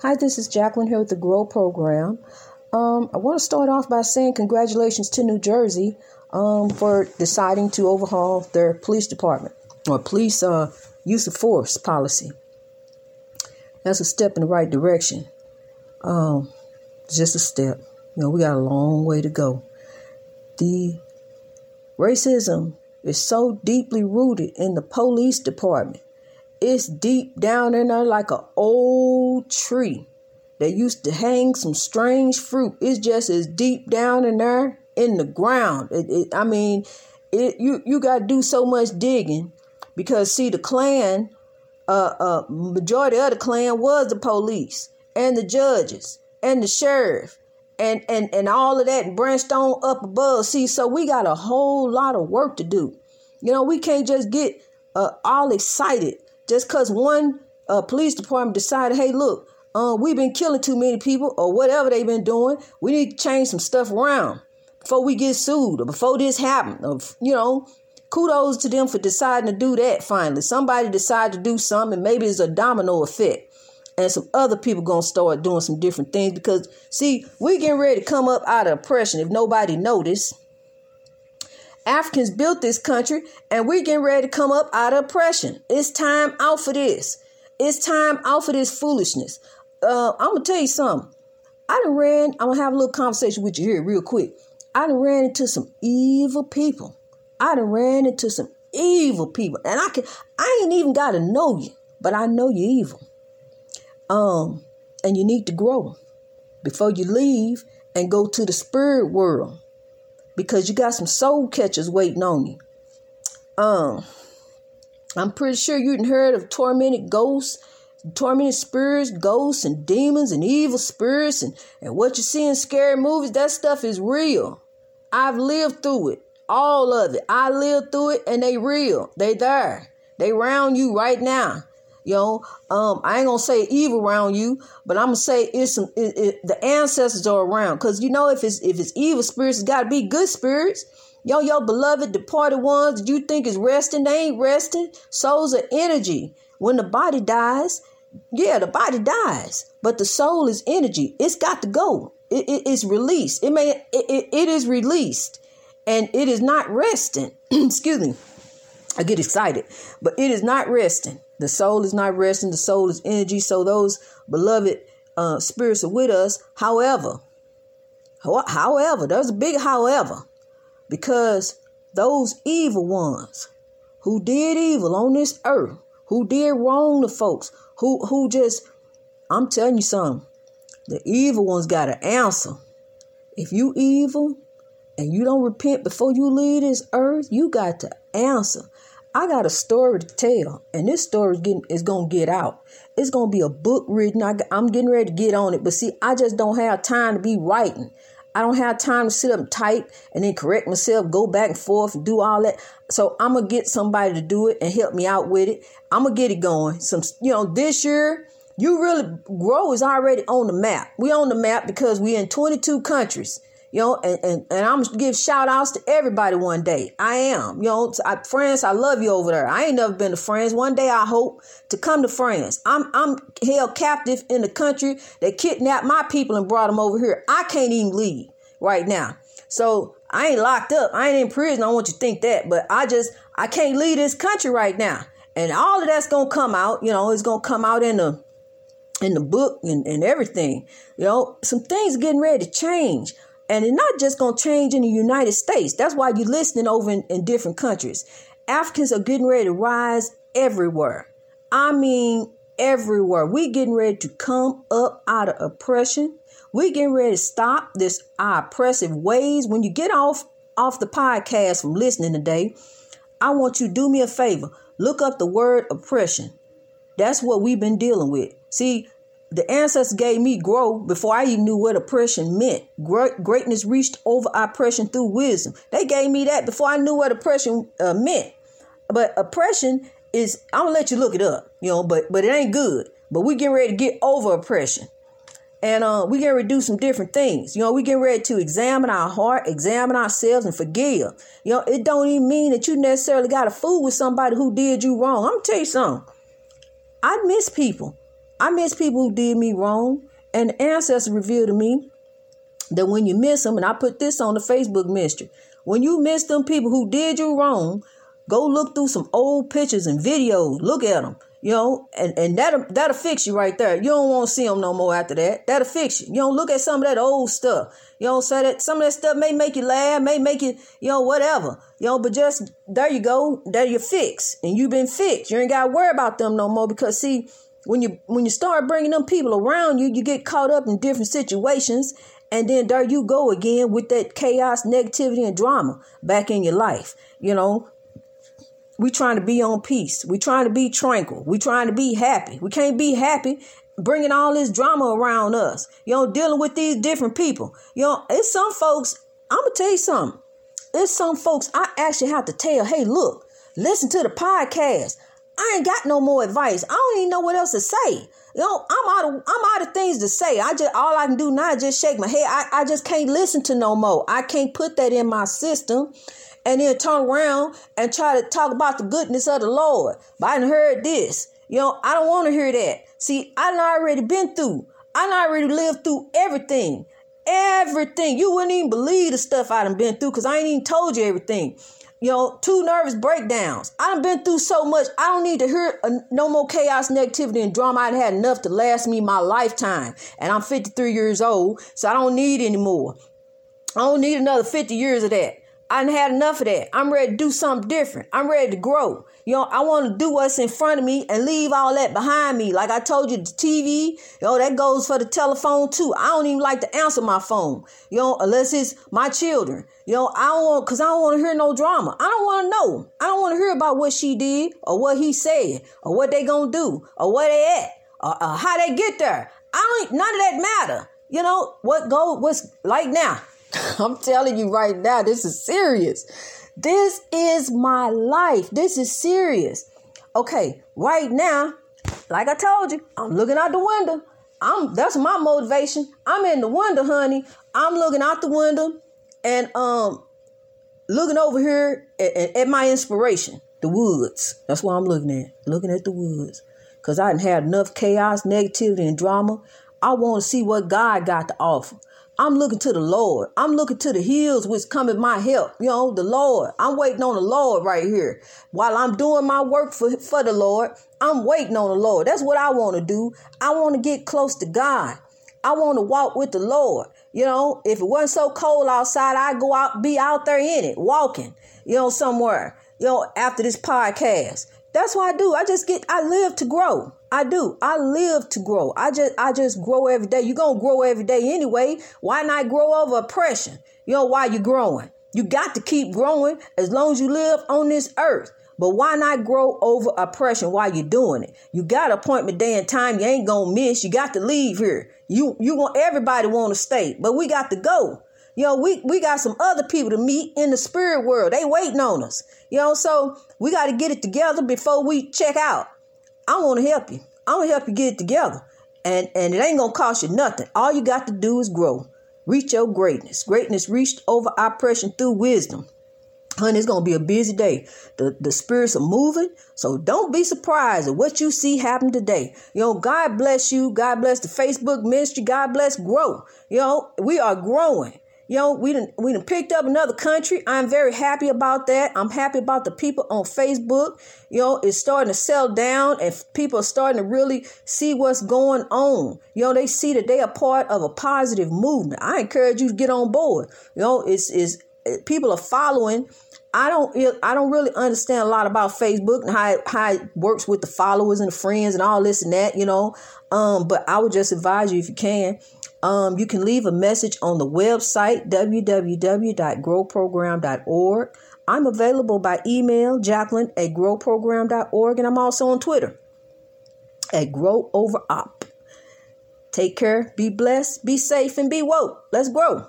Hi, this is Jacqueline here with the Grow Program. Um, I want to start off by saying congratulations to New Jersey um, for deciding to overhaul their police department or police uh, use of force policy. That's a step in the right direction. Um, just a step. You know, we got a long way to go. The racism is so deeply rooted in the police department. It's deep down in there like an old tree that used to hang some strange fruit. It's just as deep down in there in the ground. It, it, I mean, it, you you got to do so much digging because see the Klan, uh, uh, majority of the Klan was the police and the judges and the sheriff and and and all of that branched on up above. See, so we got a whole lot of work to do. You know, we can't just get uh, all excited just because one uh, police department decided, hey, look, uh, we've been killing too many people or whatever they've been doing. We need to change some stuff around before we get sued or before this happens. Or, you know, kudos to them for deciding to do that finally. Somebody decided to do something, maybe it's a domino effect and some other people gonna start doing some different things because see we getting ready to come up out of oppression if nobody noticed africans built this country and we're getting ready to come up out of oppression. It's time out for this. It's time out for this foolishness. Uh, i'm gonna tell you something. I done ran i'm gonna have a little conversation with you here real quick. I done ran into some evil people. I done ran into some evil people and i can i ain't even gotta know you but i know you're evil. Um, and you need to grow before you leave and go to the spirit world because you got some soul catchers waiting on you. Um, I'm pretty sure you'd heard of tormented ghosts, tormented spirits, ghosts, and demons, and evil spirits, and, and what you see in scary movies. That stuff is real. I've lived through it, all of it. I lived through it, and they real. They there. They around you right now. You know, um, I ain't gonna say evil around you, but I'm gonna say it's some, it, it, the ancestors are around. Cause you know, if it's if it's evil spirits, it's gotta be good spirits. Yo, your beloved departed ones you think is resting, they ain't resting. Souls are energy. When the body dies, yeah, the body dies, but the soul is energy. It's got to go. It, it, it's released. It may it, it, it is released, and it is not resting. Excuse me. I get excited, but it is not resting. The soul is not resting. The soul is energy. So those beloved uh, spirits are with us. However, however, there's a big however, because those evil ones who did evil on this earth, who did wrong to folks, who who just, I'm telling you something, the evil ones got an answer. If you evil and you don't repent before you leave this earth, you got to answer. I got a story to tell, and this story is, getting, is gonna get out. It's gonna be a book written. I, I'm getting ready to get on it, but see, I just don't have time to be writing. I don't have time to sit up and type and then correct myself, go back and forth and do all that. So I'm gonna get somebody to do it and help me out with it. I'm gonna get it going. Some, you know, this year, you really grow is already on the map. We on the map because we in 22 countries. You know, and, and, and I'm gonna give shout outs to everybody one day. I am. You know, I, France, I love you over there. I ain't never been to France. One day I hope to come to France. I'm I'm held captive in the country that kidnapped my people and brought them over here. I can't even leave right now. So I ain't locked up. I ain't in prison. I don't want you to think that. But I just I can't leave this country right now. And all of that's gonna come out, you know, it's gonna come out in the in the book and, and everything. You know, some things getting ready to change. And it's not just going to change in the United States. That's why you're listening over in, in different countries. Africans are getting ready to rise everywhere. I mean, everywhere. We're getting ready to come up out of oppression. We're getting ready to stop this oppressive ways. When you get off off the podcast from listening today, I want you to do me a favor. Look up the word oppression. That's what we've been dealing with. See, the ancestors gave me grow before I even knew what oppression meant. Great, greatness reached over oppression through wisdom. They gave me that before I knew what oppression uh, meant. But oppression is, I'm gonna let you look it up, you know, but but it ain't good. But we getting ready to get over oppression. And uh, we getting ready to do some different things. You know, we getting ready to examine our heart, examine ourselves, and forgive. You know, it don't even mean that you necessarily got to fool with somebody who did you wrong. I'm gonna tell you something. I miss people I miss people who did me wrong. And the ancestors revealed to me that when you miss them, and I put this on the Facebook ministry, when you miss them people who did you wrong, go look through some old pictures and videos. Look at them. You know, and, and that'll, that'll fix you right there. You don't want to see them no more after that. That'll fix you. You don't look at some of that old stuff. You know, say that some of that stuff may make you laugh, may make you, you know, whatever. You know, but just there you go. There you fix, and you've been fixed. You ain't got to worry about them no more because see, when you when you start bringing them people around you, you get caught up in different situations, and then there you go again with that chaos, negativity, and drama back in your life. You know, we trying to be on peace. We trying to be tranquil. We trying to be happy. We can't be happy bringing all this drama around us. You know, dealing with these different people. You know, it's some folks. I'm gonna tell you something. It's some folks I actually have to tell. Hey, look, listen to the podcast. I ain't got no more advice. I don't even know what else to say. You know, I'm out of I'm out of things to say. I just all I can do now is just shake my head. I, I just can't listen to no more. I can't put that in my system and then turn around and try to talk about the goodness of the Lord. But I done heard this. You know, I don't want to hear that. See, I done already been through. I done already lived through everything. Everything. You wouldn't even believe the stuff I done been through because I ain't even told you everything. You know, two nervous breakdowns. I've been through so much. I don't need to hear uh, no more chaos, negativity, and drama. I've had enough to last me my lifetime. And I'm 53 years old, so I don't need any more. I don't need another 50 years of that. I had enough of that. I'm ready to do something different. I'm ready to grow. You know, I want to do what's in front of me and leave all that behind me. Like I told you, the TV, you know, that goes for the telephone too. I don't even like to answer my phone, you know, unless it's my children. You know, I don't want, cause I don't want to hear no drama. I don't want to know. I don't want to hear about what she did or what he said or what they gonna do or where they at or, or how they get there. I don't, none of that matter. You know, what go, what's like now. I'm telling you right now, this is serious. This is my life. This is serious. Okay, right now, like I told you, I'm looking out the window. I'm that's my motivation. I'm in the window, honey. I'm looking out the window and um looking over here at, at my inspiration, the woods. That's what I'm looking at. Looking at the woods. Cause I didn't have enough chaos, negativity, and drama. I want to see what God got to offer. I'm looking to the Lord. I'm looking to the hills which come cometh my help. You know, the Lord. I'm waiting on the Lord right here. While I'm doing my work for, for the Lord, I'm waiting on the Lord. That's what I want to do. I want to get close to God. I want to walk with the Lord. You know, if it wasn't so cold outside, I'd go out, be out there in it, walking, you know, somewhere, you know, after this podcast. That's what I do. I just get, I live to grow. I do. I live to grow. I just I just grow every day. You're gonna grow every day anyway. Why not grow over oppression? You know why you're growing. You got to keep growing as long as you live on this earth. But why not grow over oppression while you're doing it? You got appointment day and time you ain't gonna miss. You got to leave here. You you want everybody want to stay, but we got to go. You know, we, we got some other people to meet in the spirit world. They waiting on us. You know, so we got to get it together before we check out. I want to help you. I want to help you get it together. And, and it ain't going to cost you nothing. All you got to do is grow. Reach your greatness. Greatness reached over oppression through wisdom. Honey, it's to be a busy day. The, the spirits are moving. So don't be surprised at what you see happen today. You know, God bless you. God bless the Facebook ministry. God bless grow. You know, we are growing. You know, we done, we done picked up another country. I'm very happy about that. I'm happy about the people on Facebook. You know, it's starting to sell down and people are starting to really see what's going on. You know, they see that they are part of a positive movement. I encourage you to get on board. You know, it's, it's, people are following. I don't I don't really understand a lot about Facebook and how it, how it works with the followers and the friends and all this and that, you know. Um, but I would just advise you if you can, um, you can leave a message on the website, www.growprogram.org. I'm available by email, Jacqueline at growprogram.org, and I'm also on Twitter at GrowOverOp. Take care, be blessed, be safe, and be woke. Let's grow.